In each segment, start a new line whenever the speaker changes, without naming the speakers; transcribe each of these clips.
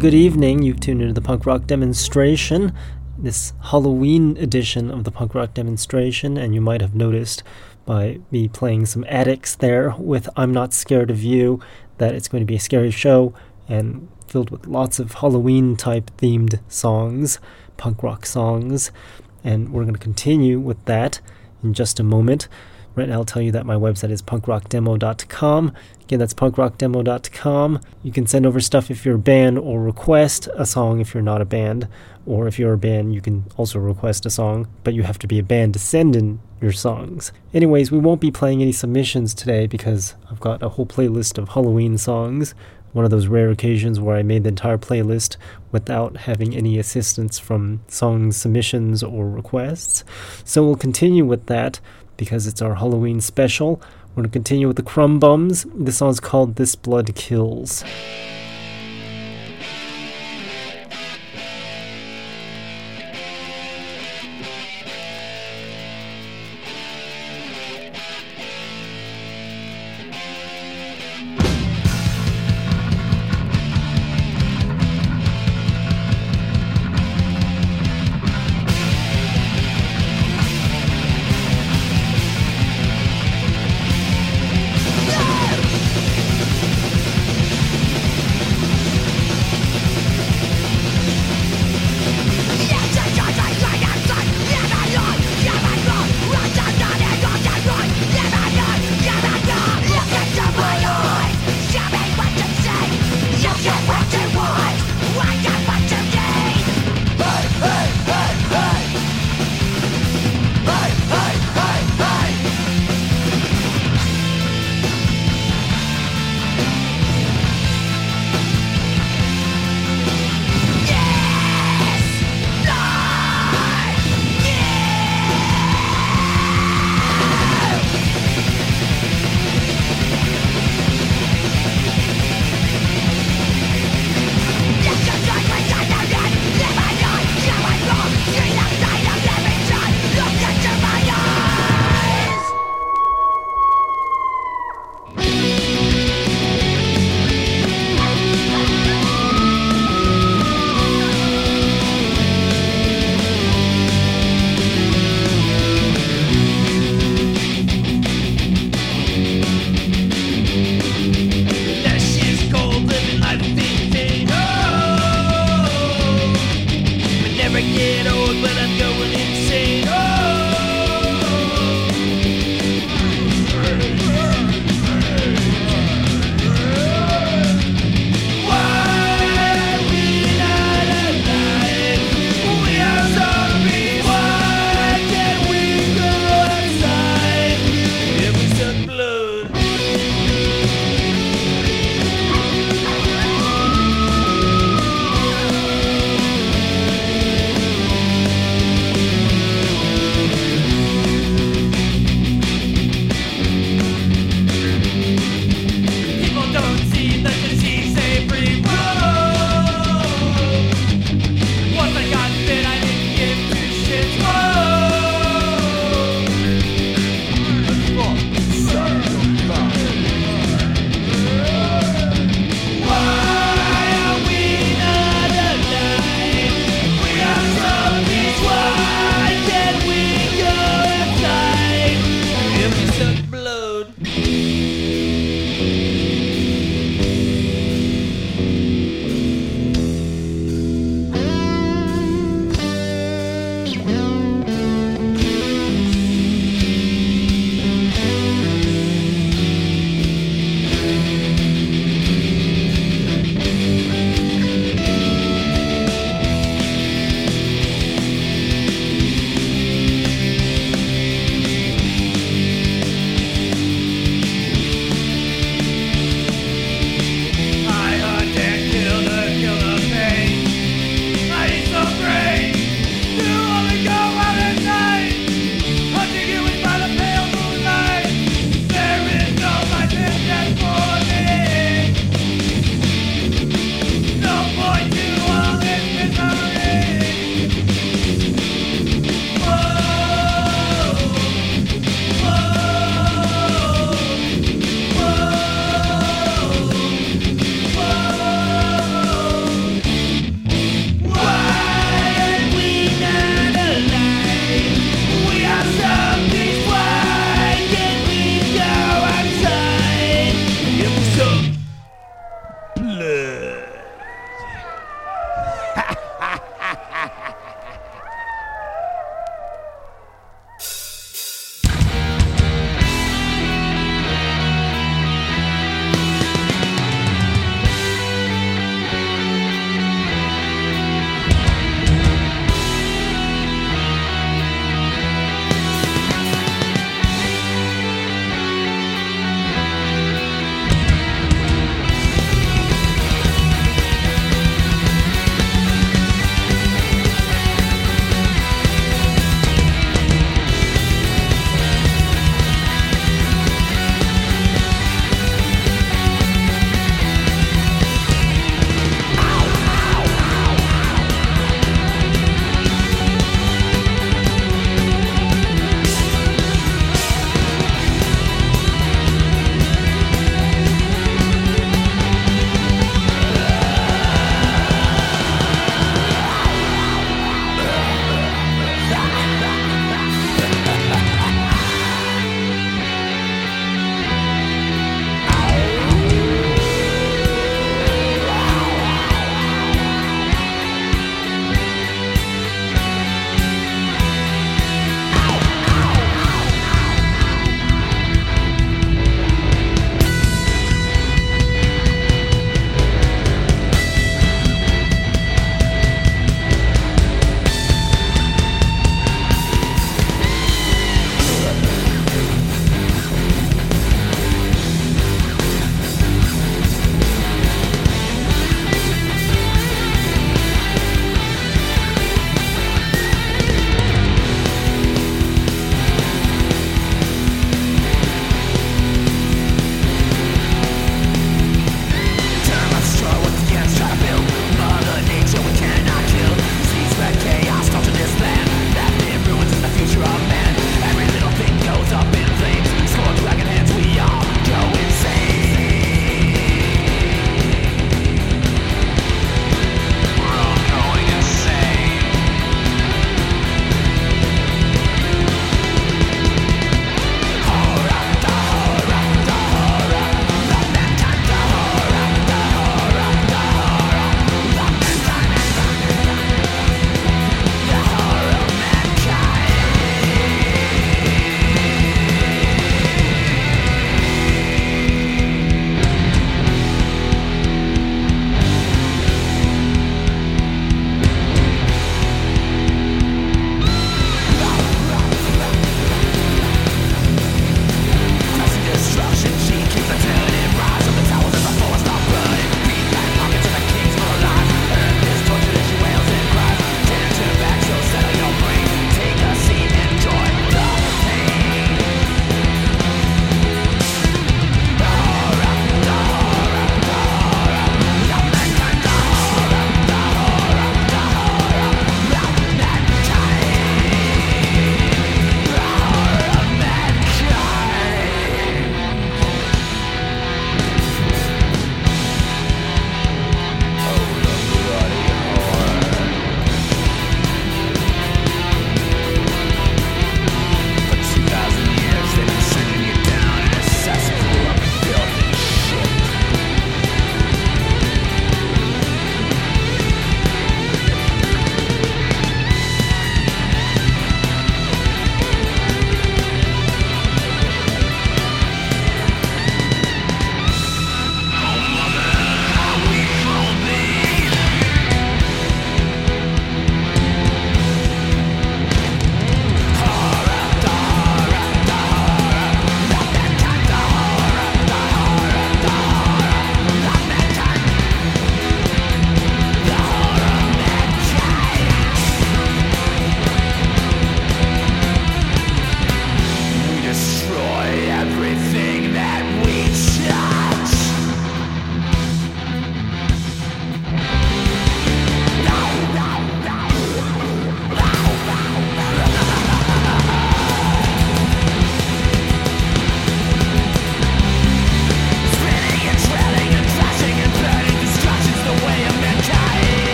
Good evening. You've tuned into the punk rock demonstration, this Halloween edition of the punk rock demonstration, and you might have noticed by me playing some Adicts there with I'm Not Scared of You that it's going to be a scary show and filled with lots of Halloween type themed songs, punk rock songs, and we're going to continue with that in just a moment. Right now, I'll tell you that my website is punkrockdemo.com. Again, that's punkrockdemo.com. You can send over stuff if you're a band or request a song if you're not a band. Or if you're a band, you can also request a song, but you have to be a band to send in your songs. Anyways, we won't be playing any submissions today because I've got a whole playlist of Halloween songs. One of those rare occasions where I made the entire playlist without having any assistance from song submissions or requests. So we'll continue with that because it's our Halloween special. We're going to continue with the Crumb Bums. This song's called This Blood Kills.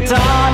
Exactly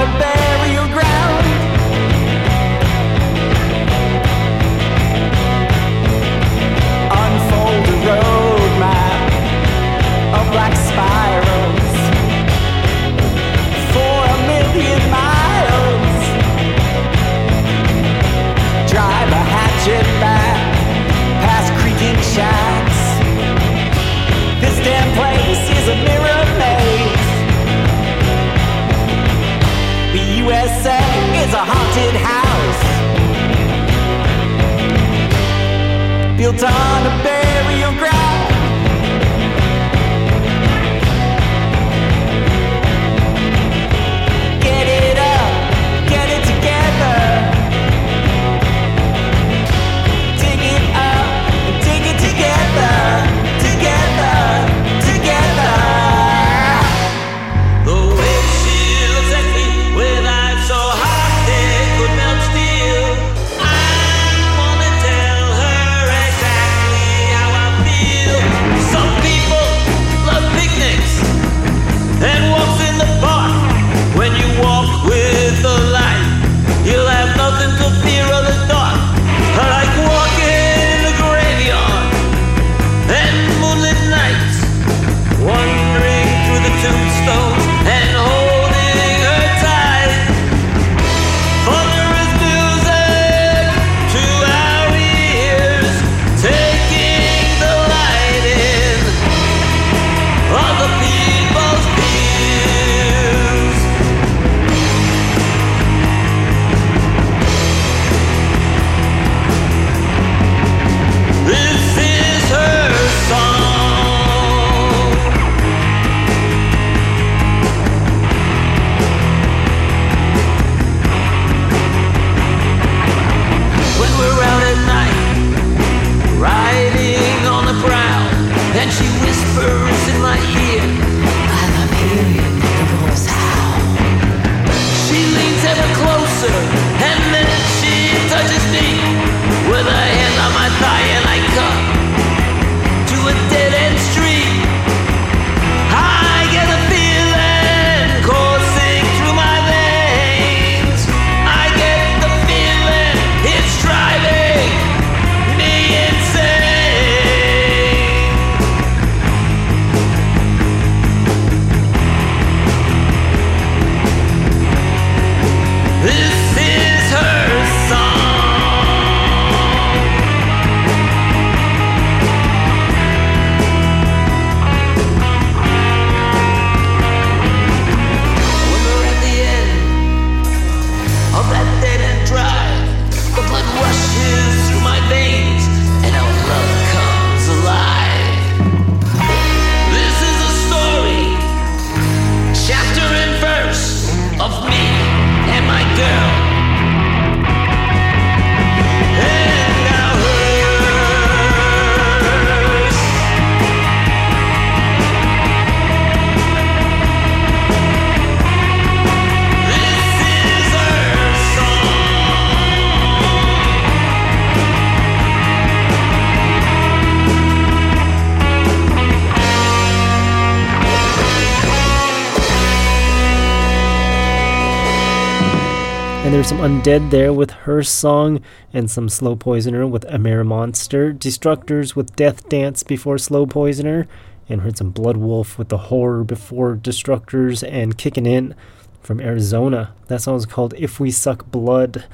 there's some Undead there with her song, and some Slow Poisoner with Amare Monster, Destructors with Death Dance before Slow Poisoner, and heard some Blood Wolf with the Horror before Destructors, and Kicking In from Arizona. That song's called If We Suck Blood,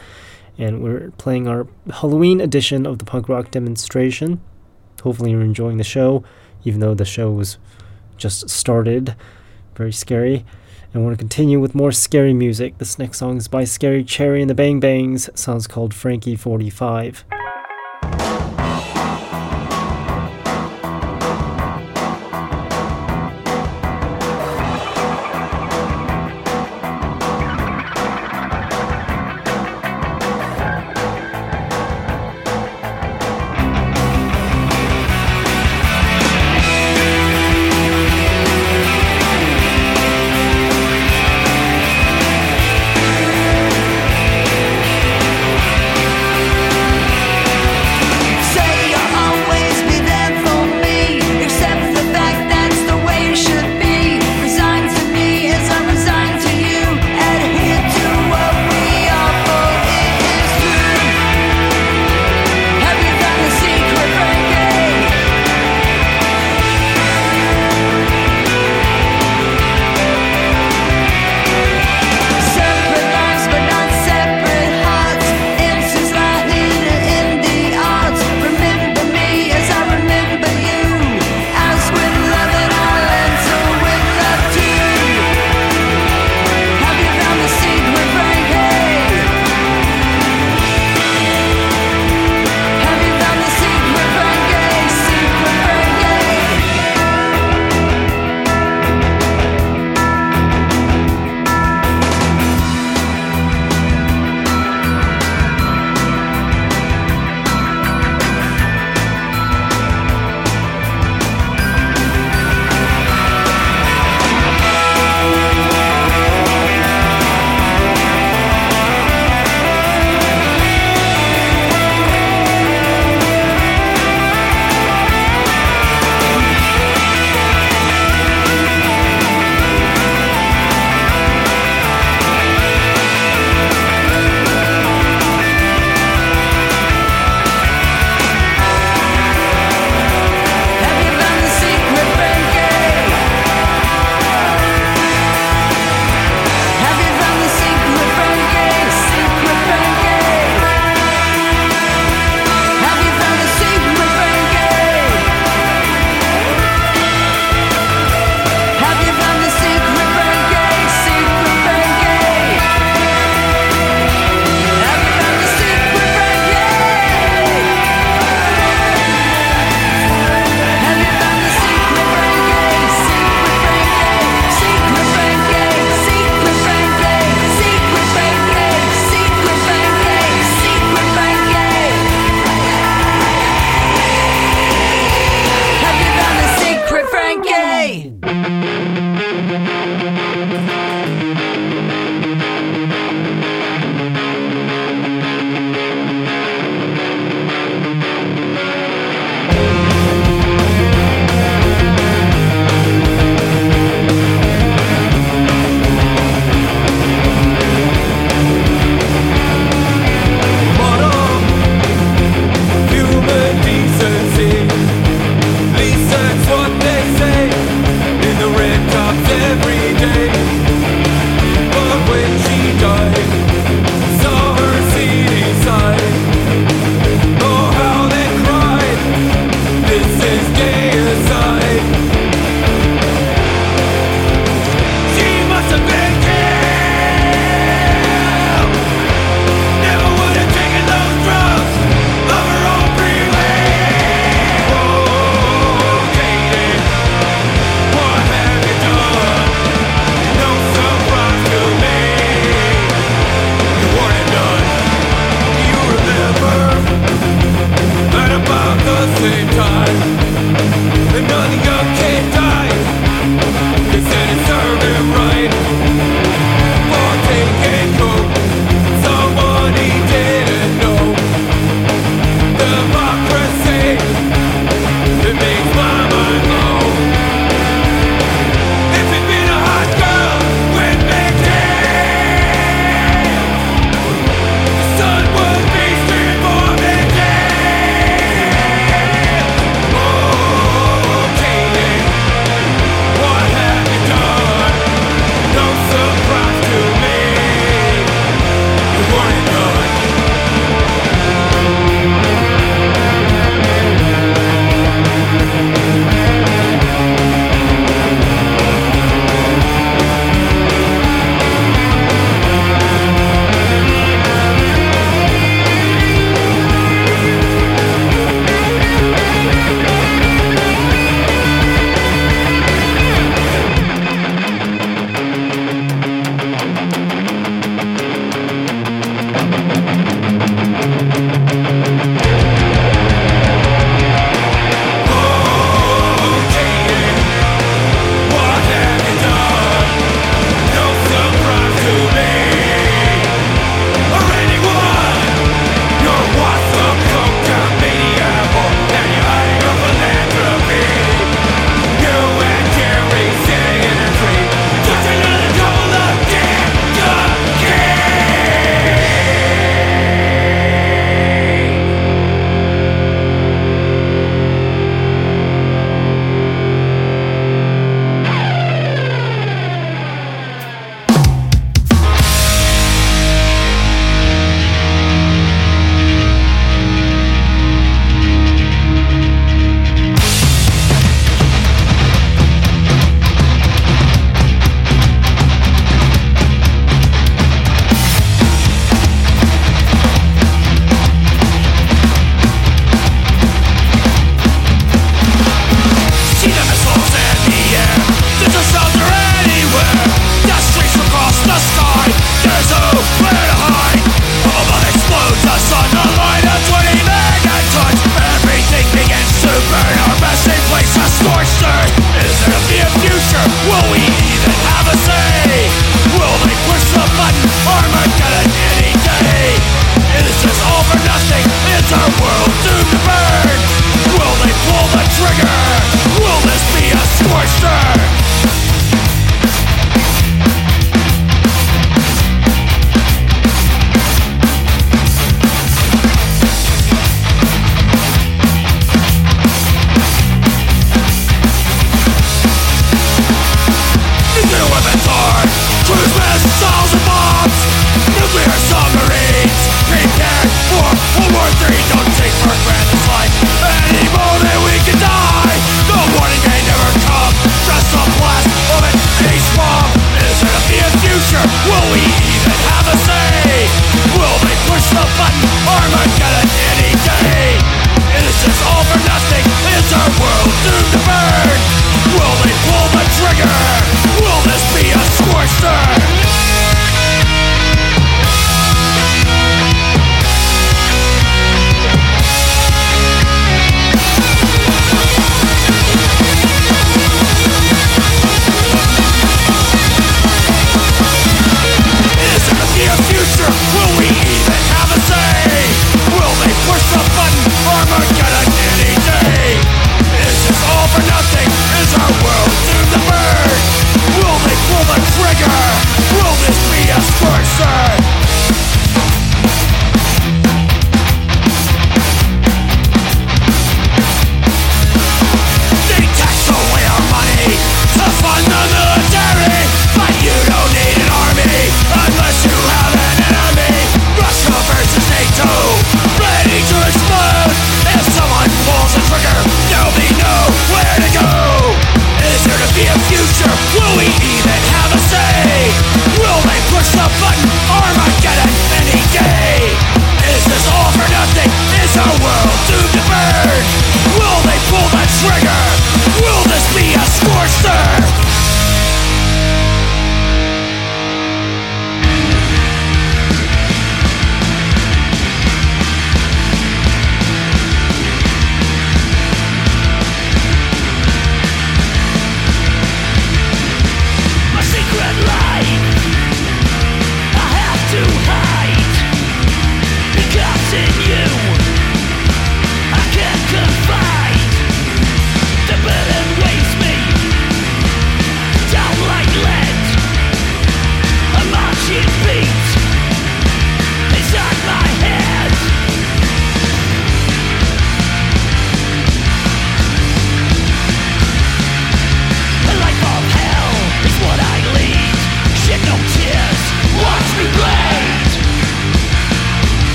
and we're playing our Halloween edition of the punk rock demonstration. Hopefully, you're enjoying the show, even though the show was just started. Very scary. And I want to continue with more scary music. This next song is by Scary Cherry and the Bang Bangs. Sounds called Frankie 45.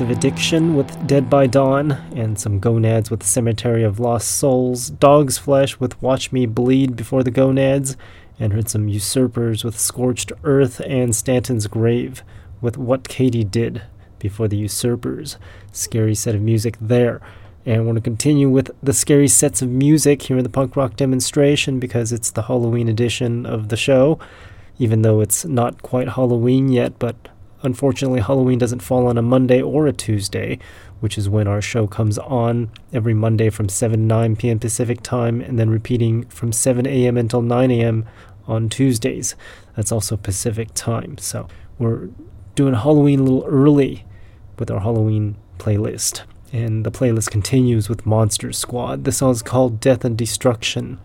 Of Addiction with Dead by Dawn, and some Gonads with Cemetery of Lost Souls, Dog's Flesh with Watch Me Bleed Before the Gonads, and heard some Usurpers with Scorched Earth, and Stanton's Grave with What Katie Did Before the Usurpers. Scary set of music there. And I want to continue with the scary sets of music here in the punk rock demonstration because it's the Halloween edition of the show, even though it's not quite Halloween yet, but unfortunately, Halloween doesn't fall on a Monday or a Tuesday, which is when our show comes on every Monday from 7 9 p.m. Pacific time, and then repeating from 7 a.m. until 9 a.m. on Tuesdays. That's also Pacific time. So we're doing Halloween a little early with our Halloween playlist. And the playlist continues with Monster Squad. The song is called Death and Destruction.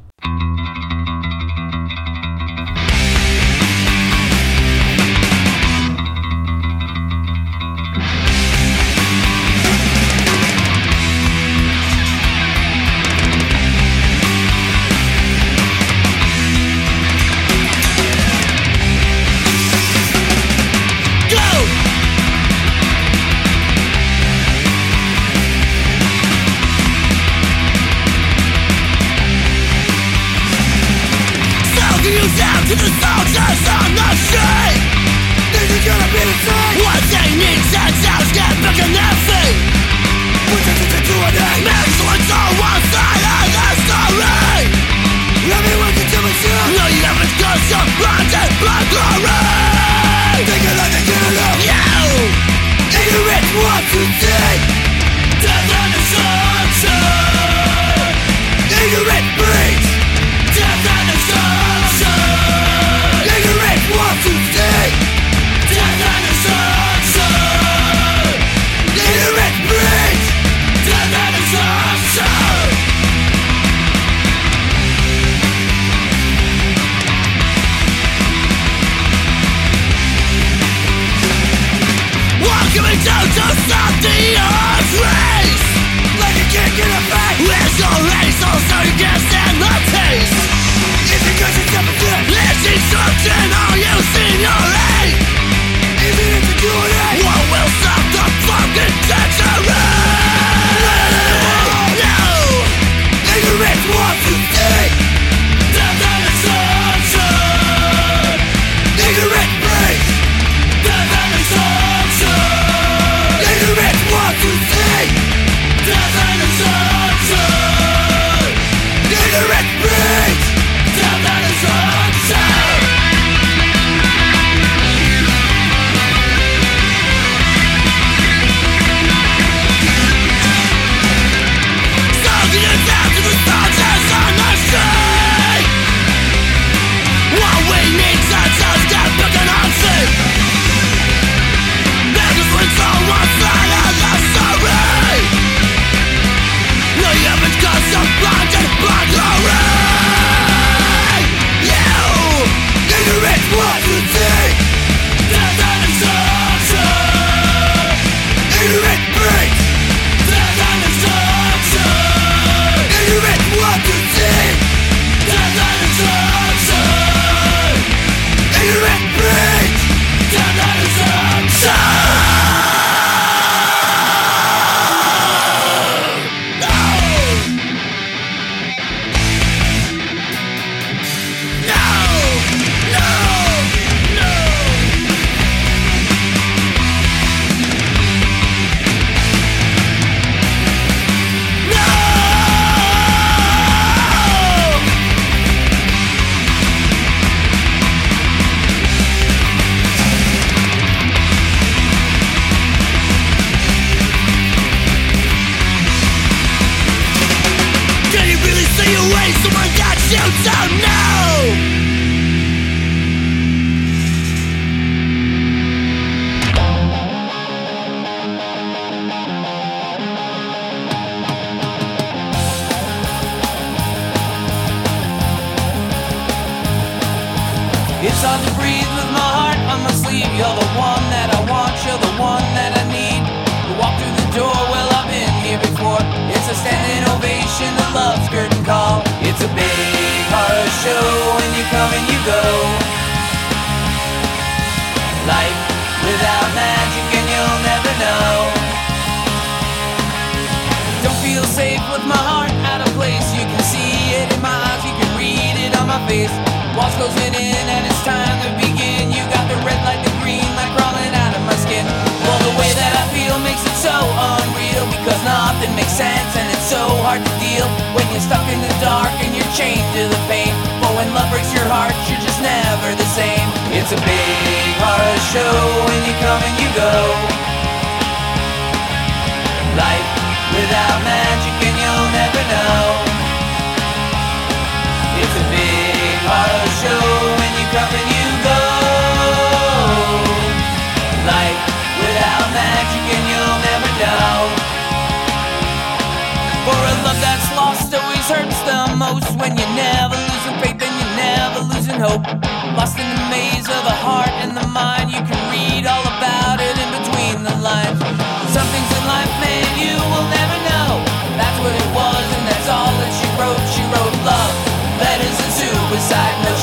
space. Walls closing in and it's time to begin. You got the red light, the green light crawling out of my skin. Well, the way that I feel makes it so unreal because nothing makes sense and it's so hard to deal when you're stuck in the dark and you're chained to the pain. But when love breaks your heart, you're just never the same. It's a big horror show when you come and you go. Life without magic and you'll never know. It's a big the most when you're never losing faith and you're never losing hope. Lost in the maze of the heart and the mind, you can read all about it in between the lines. Some things in life, man, you will never know. That's what it was, and that's all that she wrote. She wrote love, letters, and suicide. notes.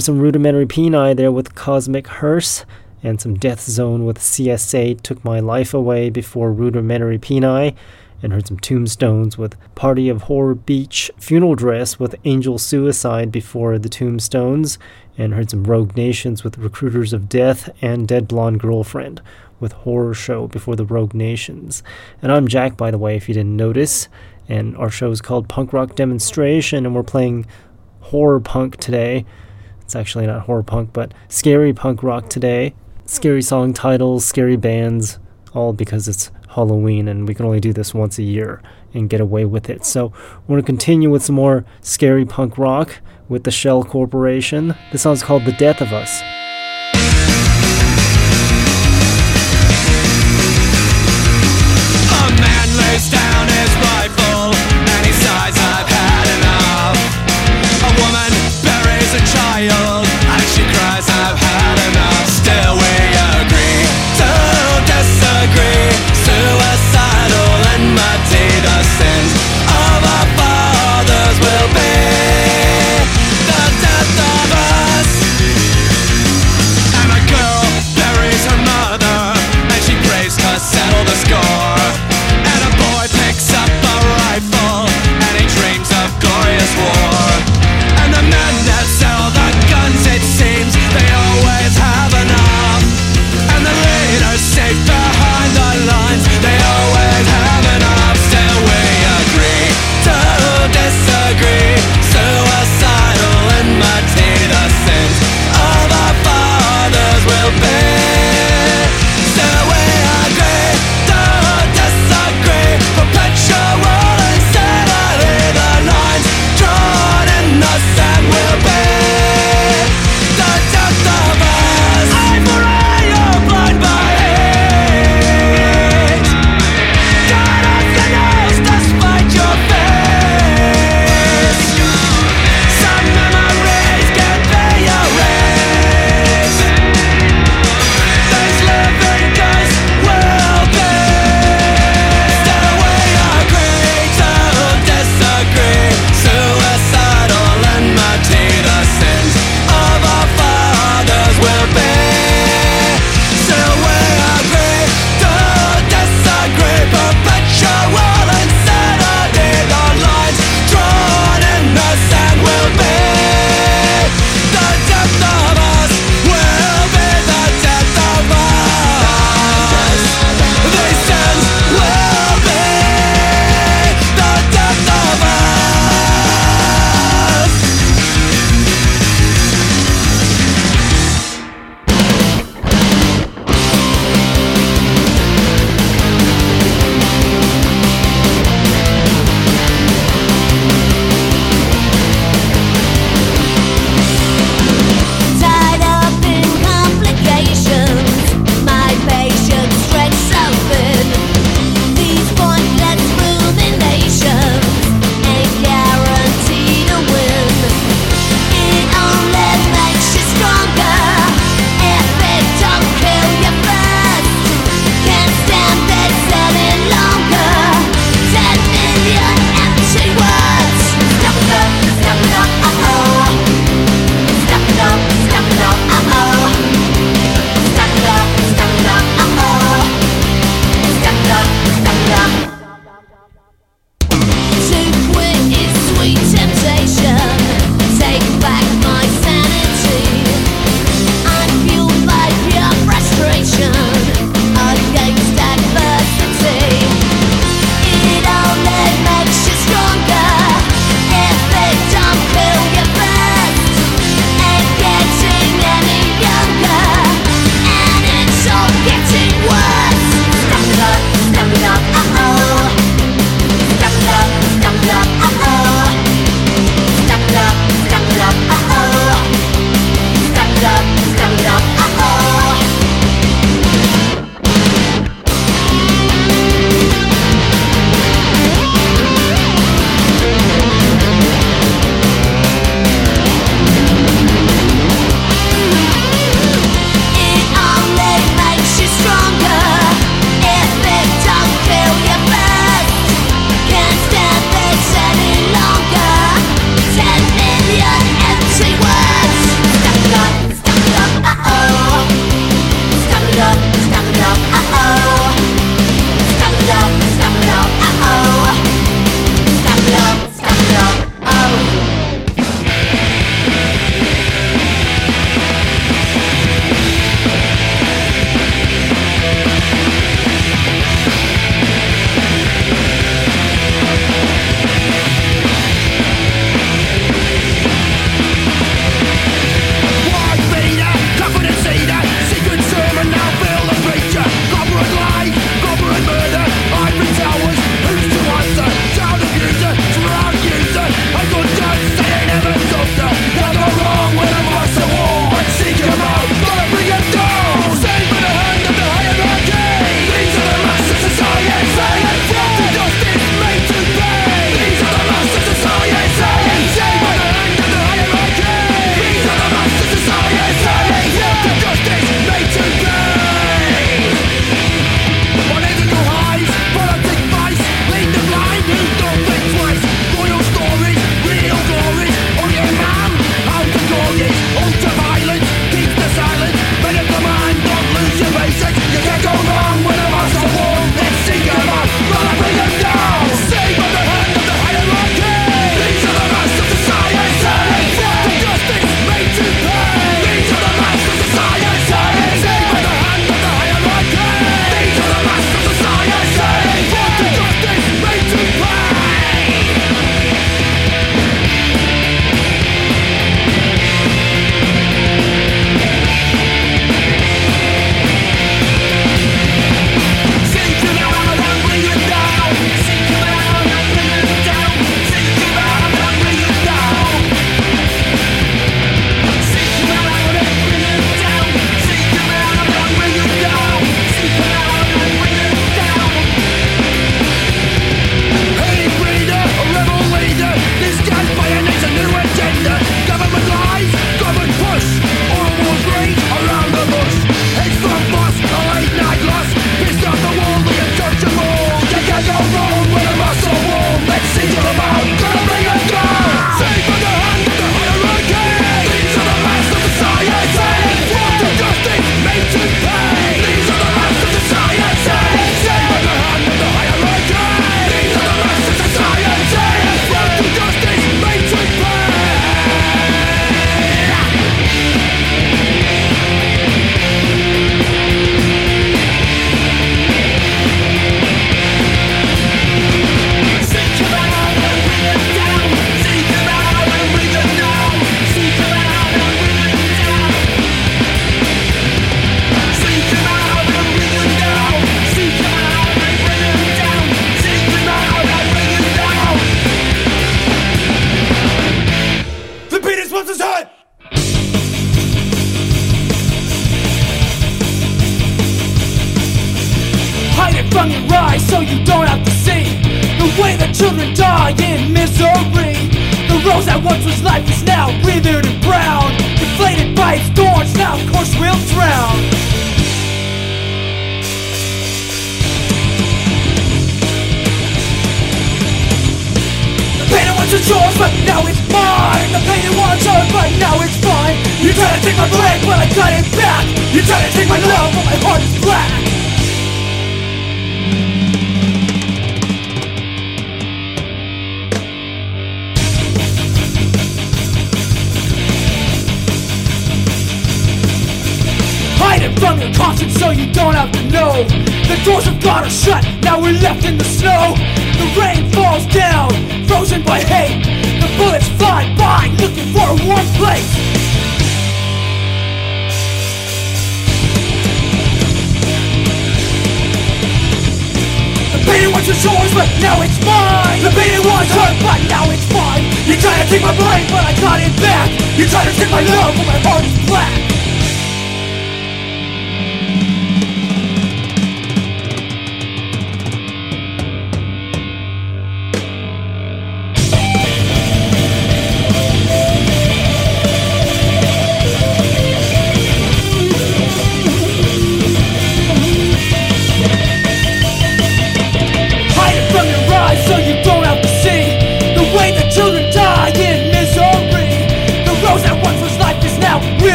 Was some rudimentary peni there with Cosmic Hearse and some Death Zone with CSA Took My Life Away before rudimentary peni. And heard some tombstones with Party of Horror Beach Funeral Dress with Angel Suicide before the tombstones. And heard some Rogue Nations with Recruiters of Death and Dead Blonde Girlfriend with Horror Show before the Rogue Nations. And I'm Jack, by the way, if you didn't notice. And our show is called Punk Rock Demonstration, and we're playing horror punk today. It's actually not horror punk, but scary punk rock today. Scary song titles, scary bands, all because it's Halloween and we can only do this once a year and get away with it. So we're going to continue with some more scary punk rock with the Shell Corporation. This song's called The Death of Us.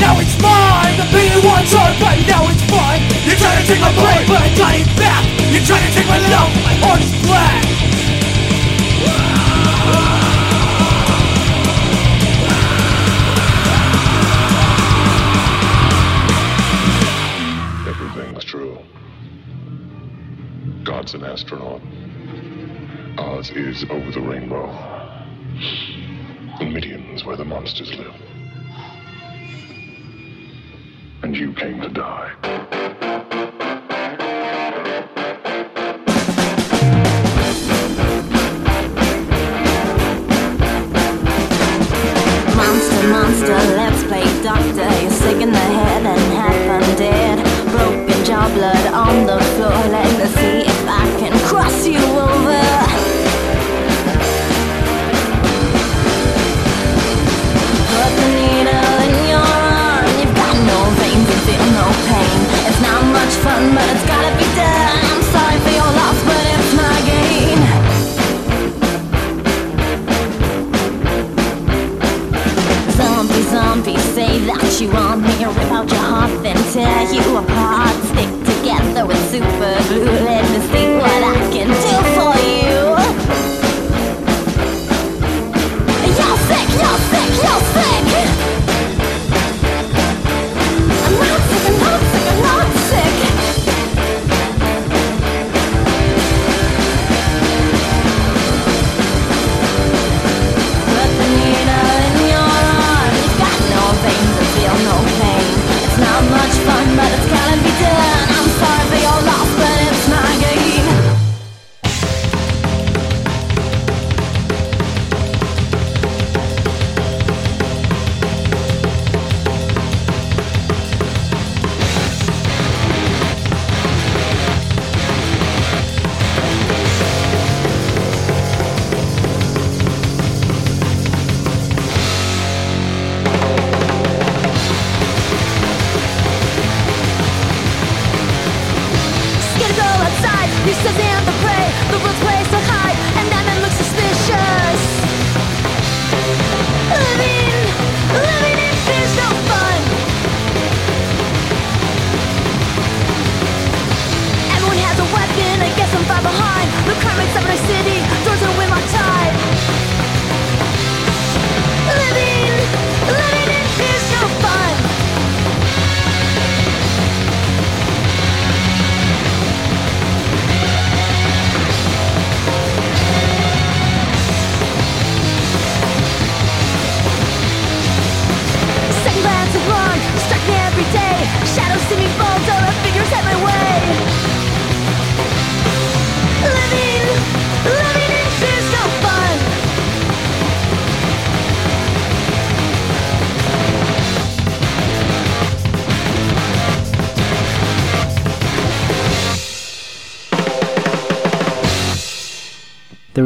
Now it's mine The pain once hurt, but now it's fine You try to take my brain, but I got it back You try to take my love, my heart is black
Everything's true. God's an astronaut. Oz is over the rainbow. And Midian's where the monsters live. And you came to die.
Monster, monster, let's play doctor. You're sick in the head and half undead. Broken jaw, blood on the floor. Let me see if I can cross you over. Fun, but it's gotta be done. I'm sorry for your loss, but it's my gain. Zombie, zombie, say that you want me Rip out your heart, then tear you apart Stick together with super glue Let me see what I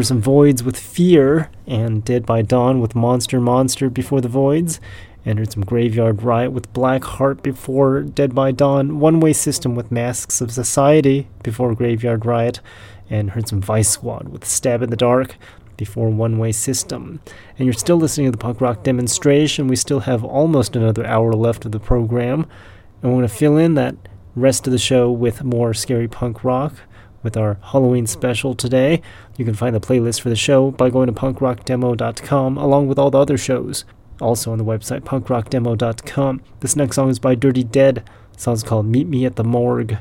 Were some Voids with Fear and Dead by Dawn with Monster Monster before the Voids. And heard some Graveyard Riot with Black Heart before Dead by Dawn. One Way System with Masks of Society before Graveyard Riot. And heard some Vice Squad with Stab in the Dark before One Way System. And you're still listening to the punk rock demonstration. We still have almost another hour left of the program. And we're going to fill in that rest of the show with more scary punk rock with our Halloween special today. You can find the playlist for the show by going to punkrockdemo.com along with all the other shows. Also on the website punkrockdemo.com. This next song is by Dirty Dead. The song's called Meet Me at the Morgue.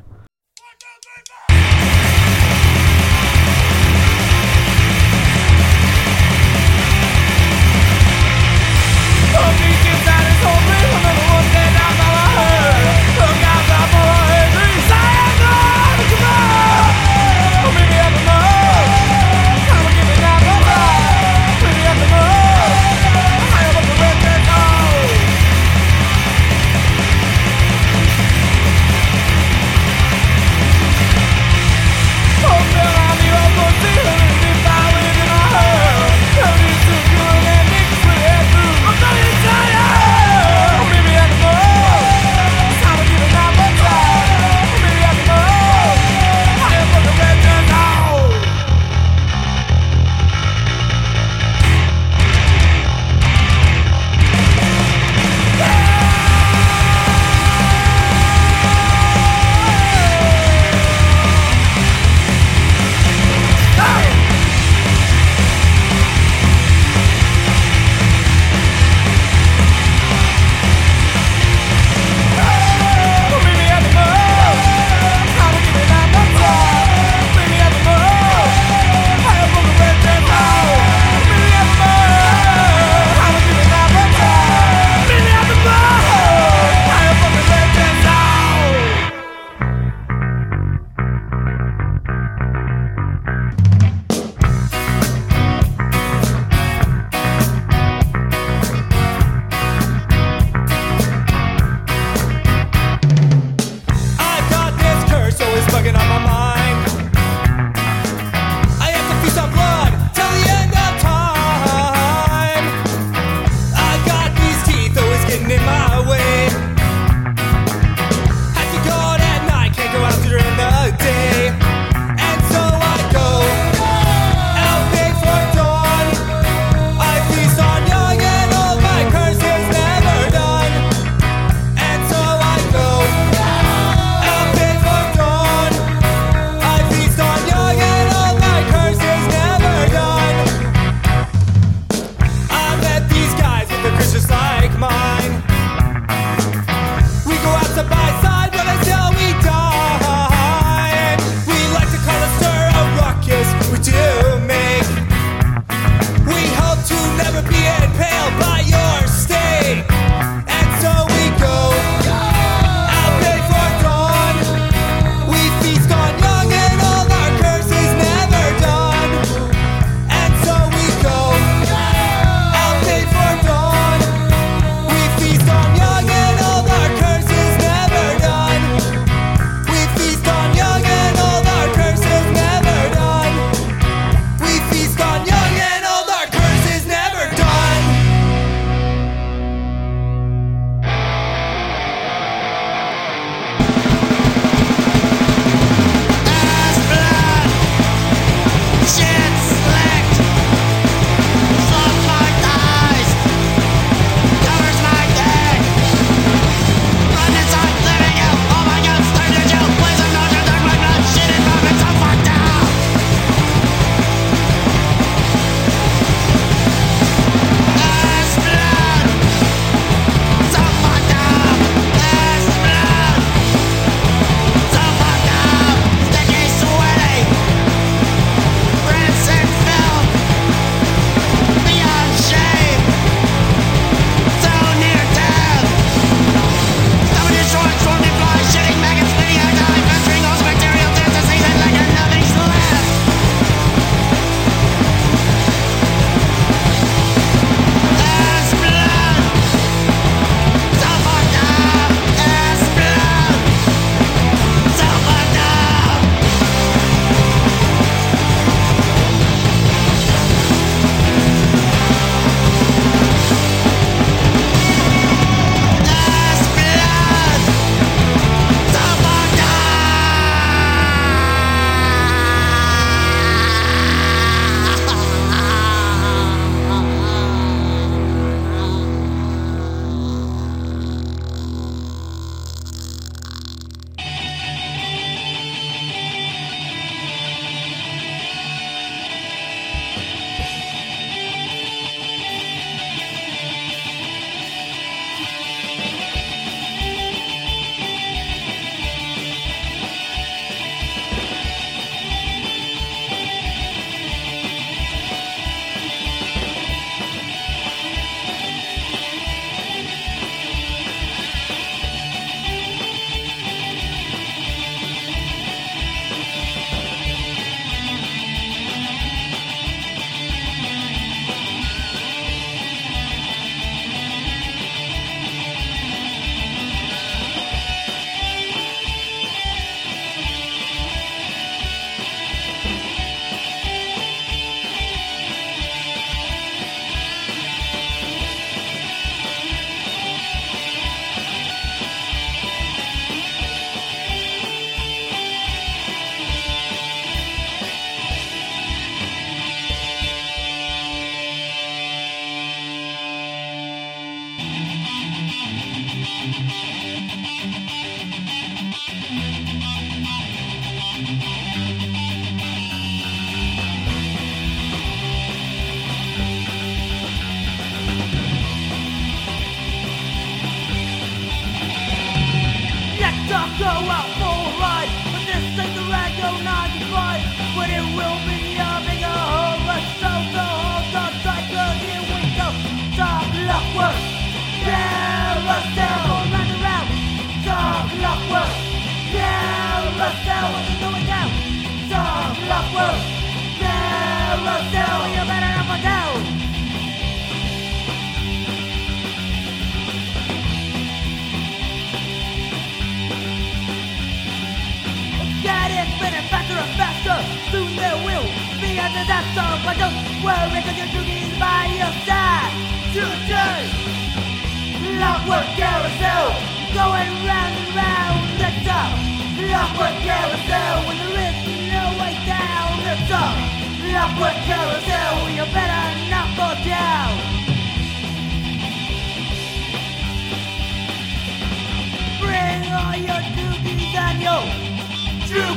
All your doogies and your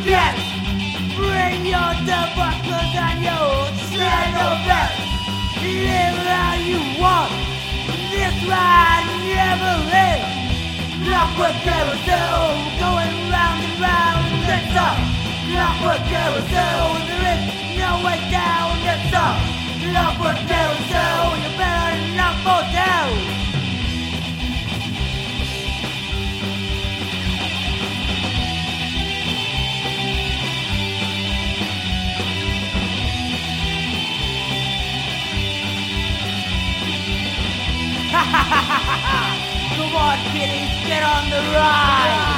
cats. Bring your debunkers and your bats. Live how you want. This ride never ends. Clockwork Carousel, going round and round. It's up. Clockwork Carousel, there is no way down. It's up. Clockwork Carousel, you better not go down. Come on, kiddies, get on the ride.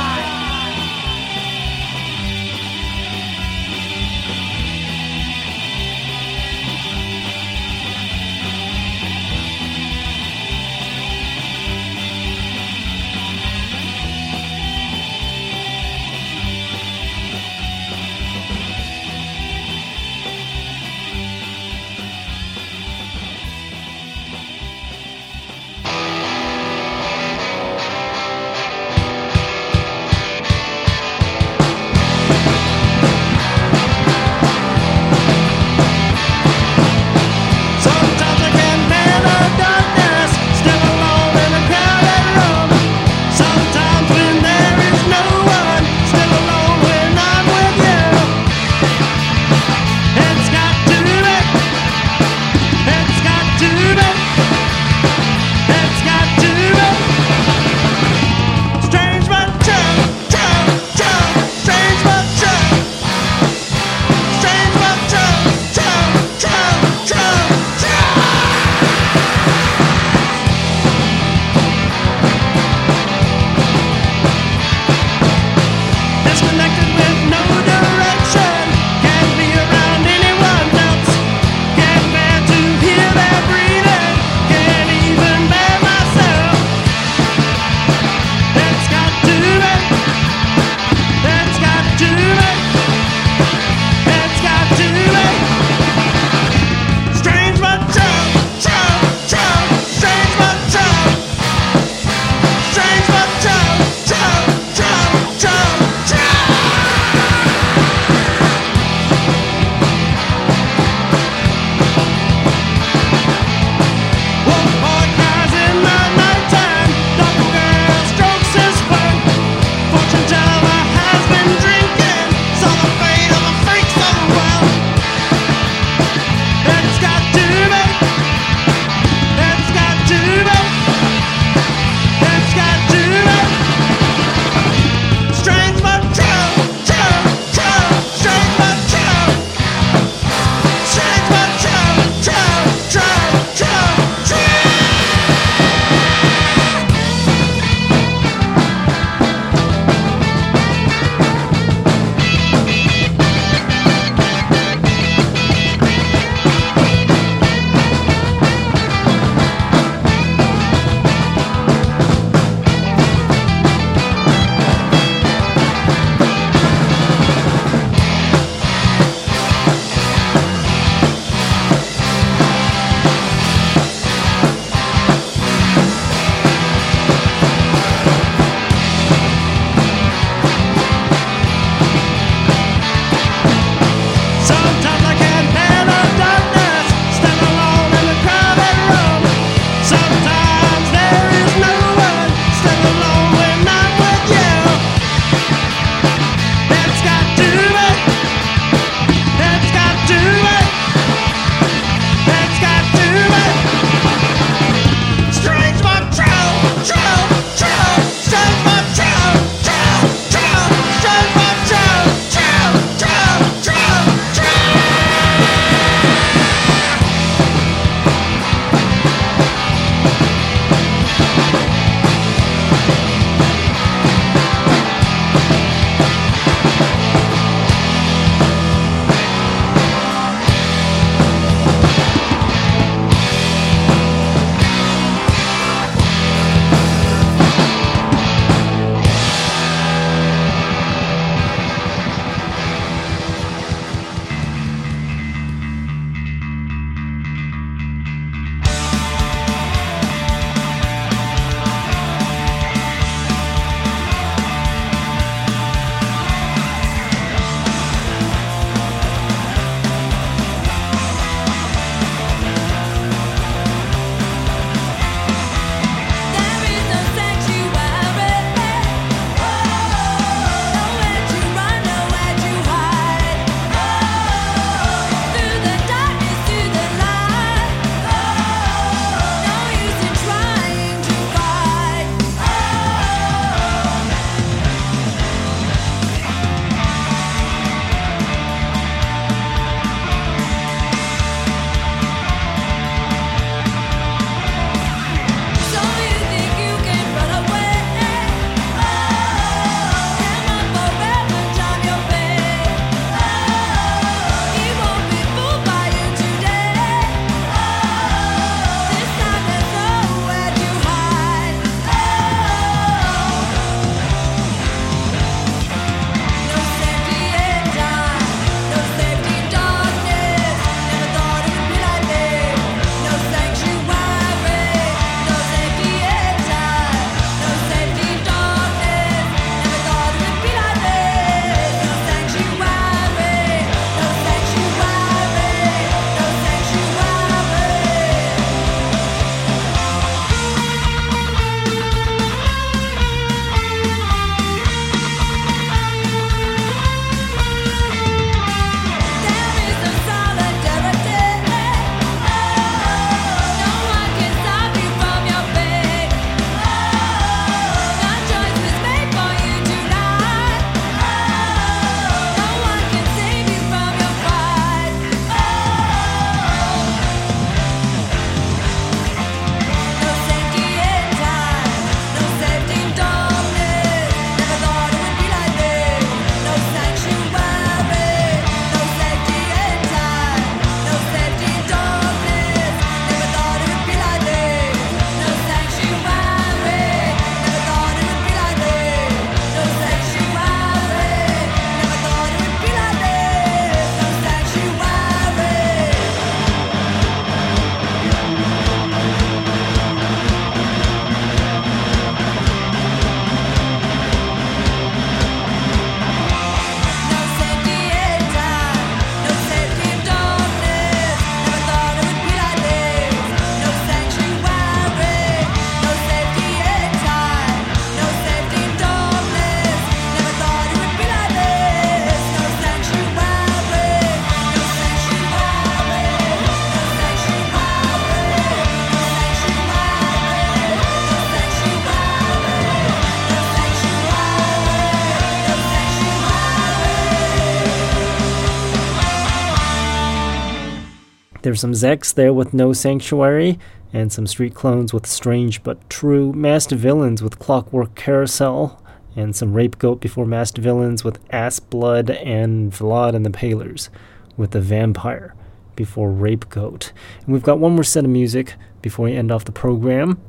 There's some Zex there with No Sanctuary, and some Street Clones with Strange But True, Masked Villains with Clockwork Carousel, and some Rape Goat before Masked Villains with Ass Blood, and Vlad and the Palers with The Vampire before Rape Goat. And we've got one more set of music before we end off the program,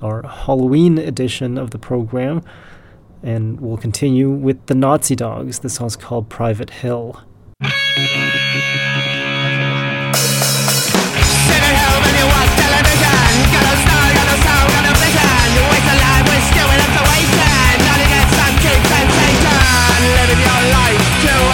our Halloween edition of the program. And we'll continue with the Nazi Dogs. This song's called Private Hill.
Your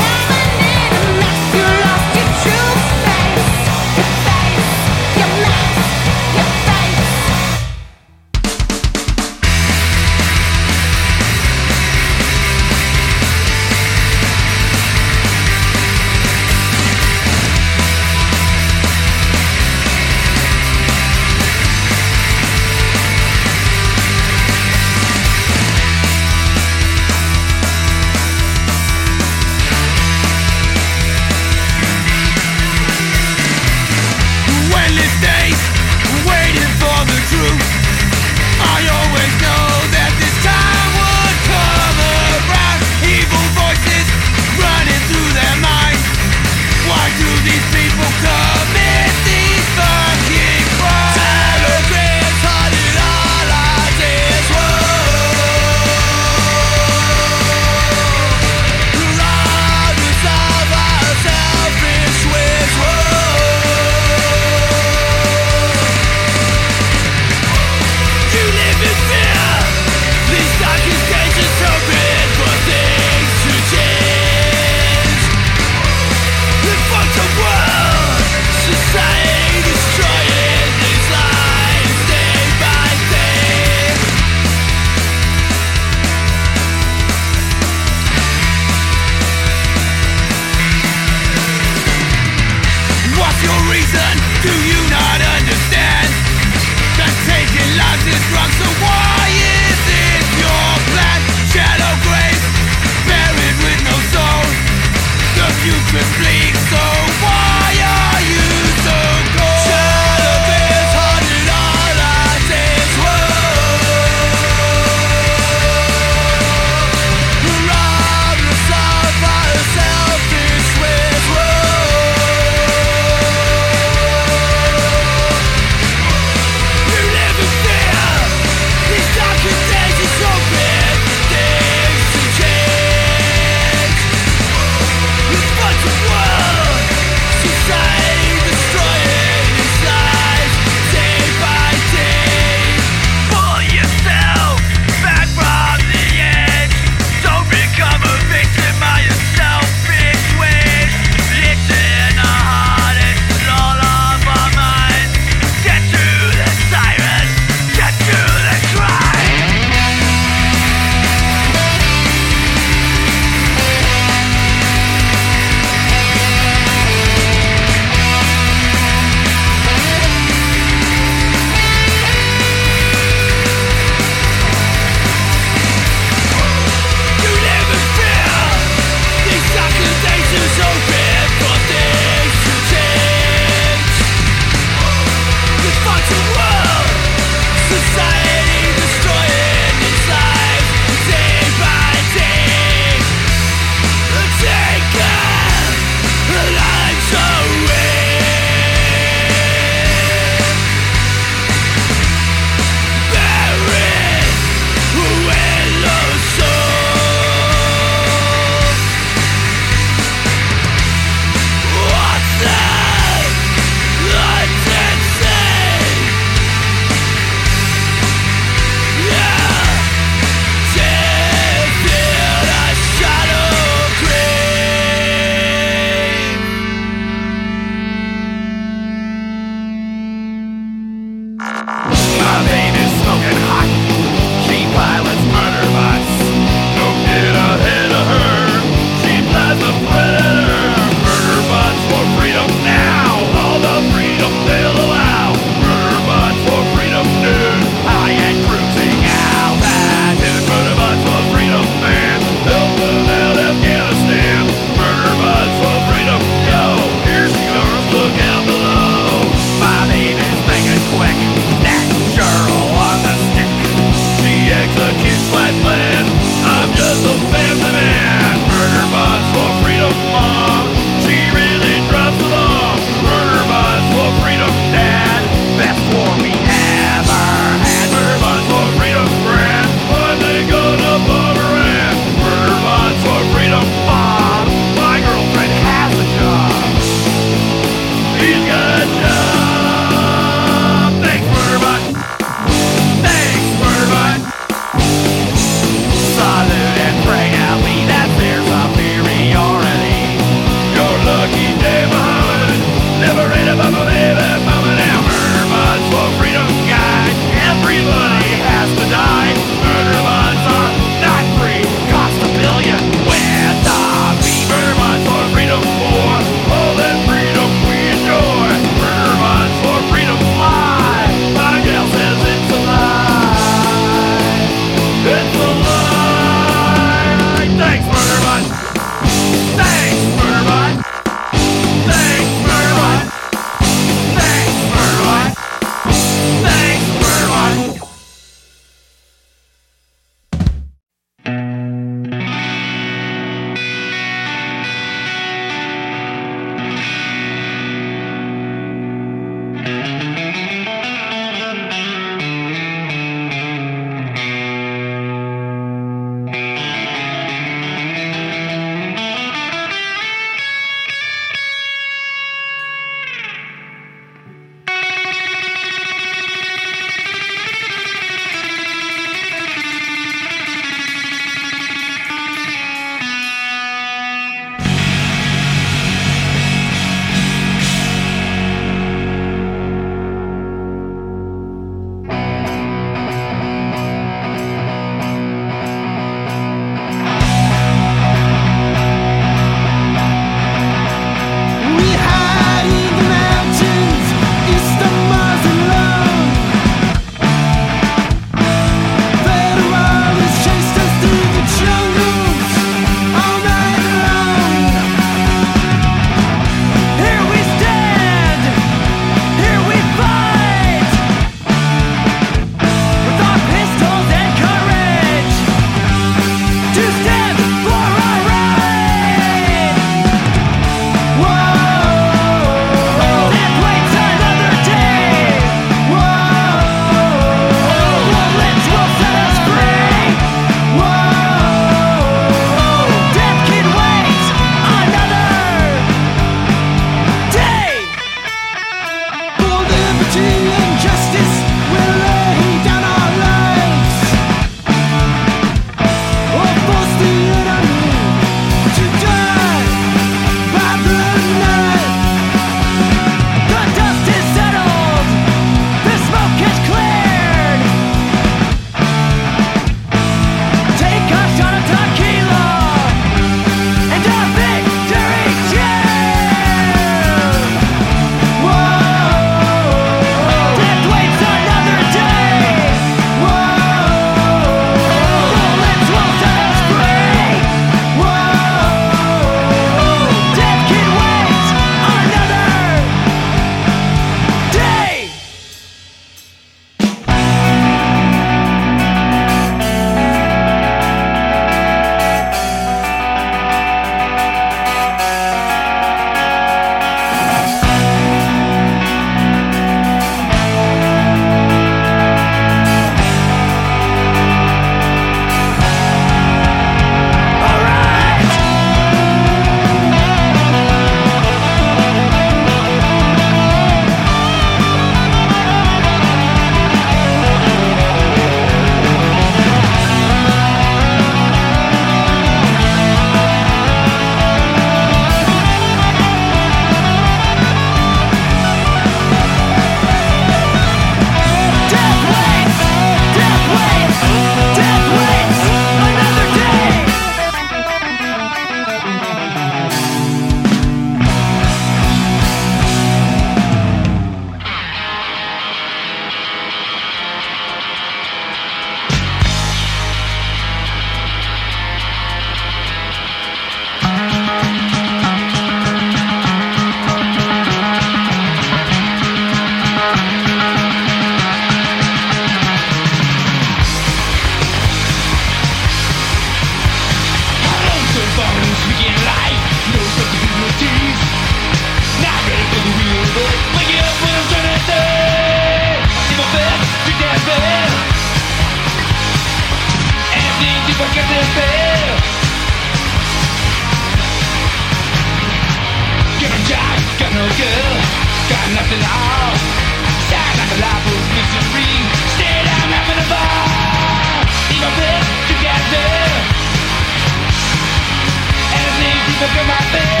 look at my face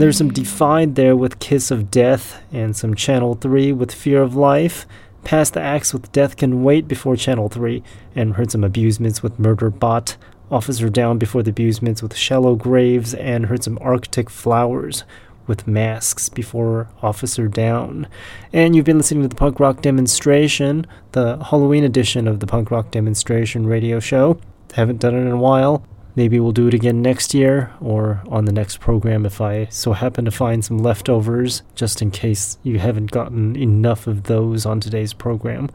And
there's some Defied there with Kiss of Death, and some Channel 3 with Fear of Life. Past the Axe with Death Can Wait before Channel 3, and heard some Abusements with Murder Bot. Officer Down before the Abusements with Shallow Graves, and heard some Arctic Flowers with masks before Officer Down. And you've been listening to the Punk Rock Demonstration, the Halloween edition of the Punk Rock Demonstration radio show. Haven't done it in a while. Maybe we'll do it again next year or on the next program if I so happen to find some leftovers, just in case you haven't gotten enough of those on today's program.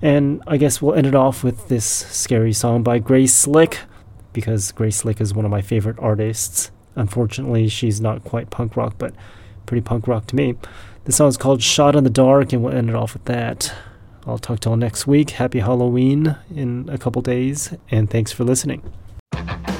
And I guess we'll end it off with this scary song by Grace Slick, because Grace Slick is one of my favorite artists. Unfortunately, she's not quite punk rock, but pretty punk rock to me. The is called Shot in the Dark, and we'll end it off with that. I'll talk to y'all next week. Happy Halloween in a couple days, and thanks for listening.
Thank you.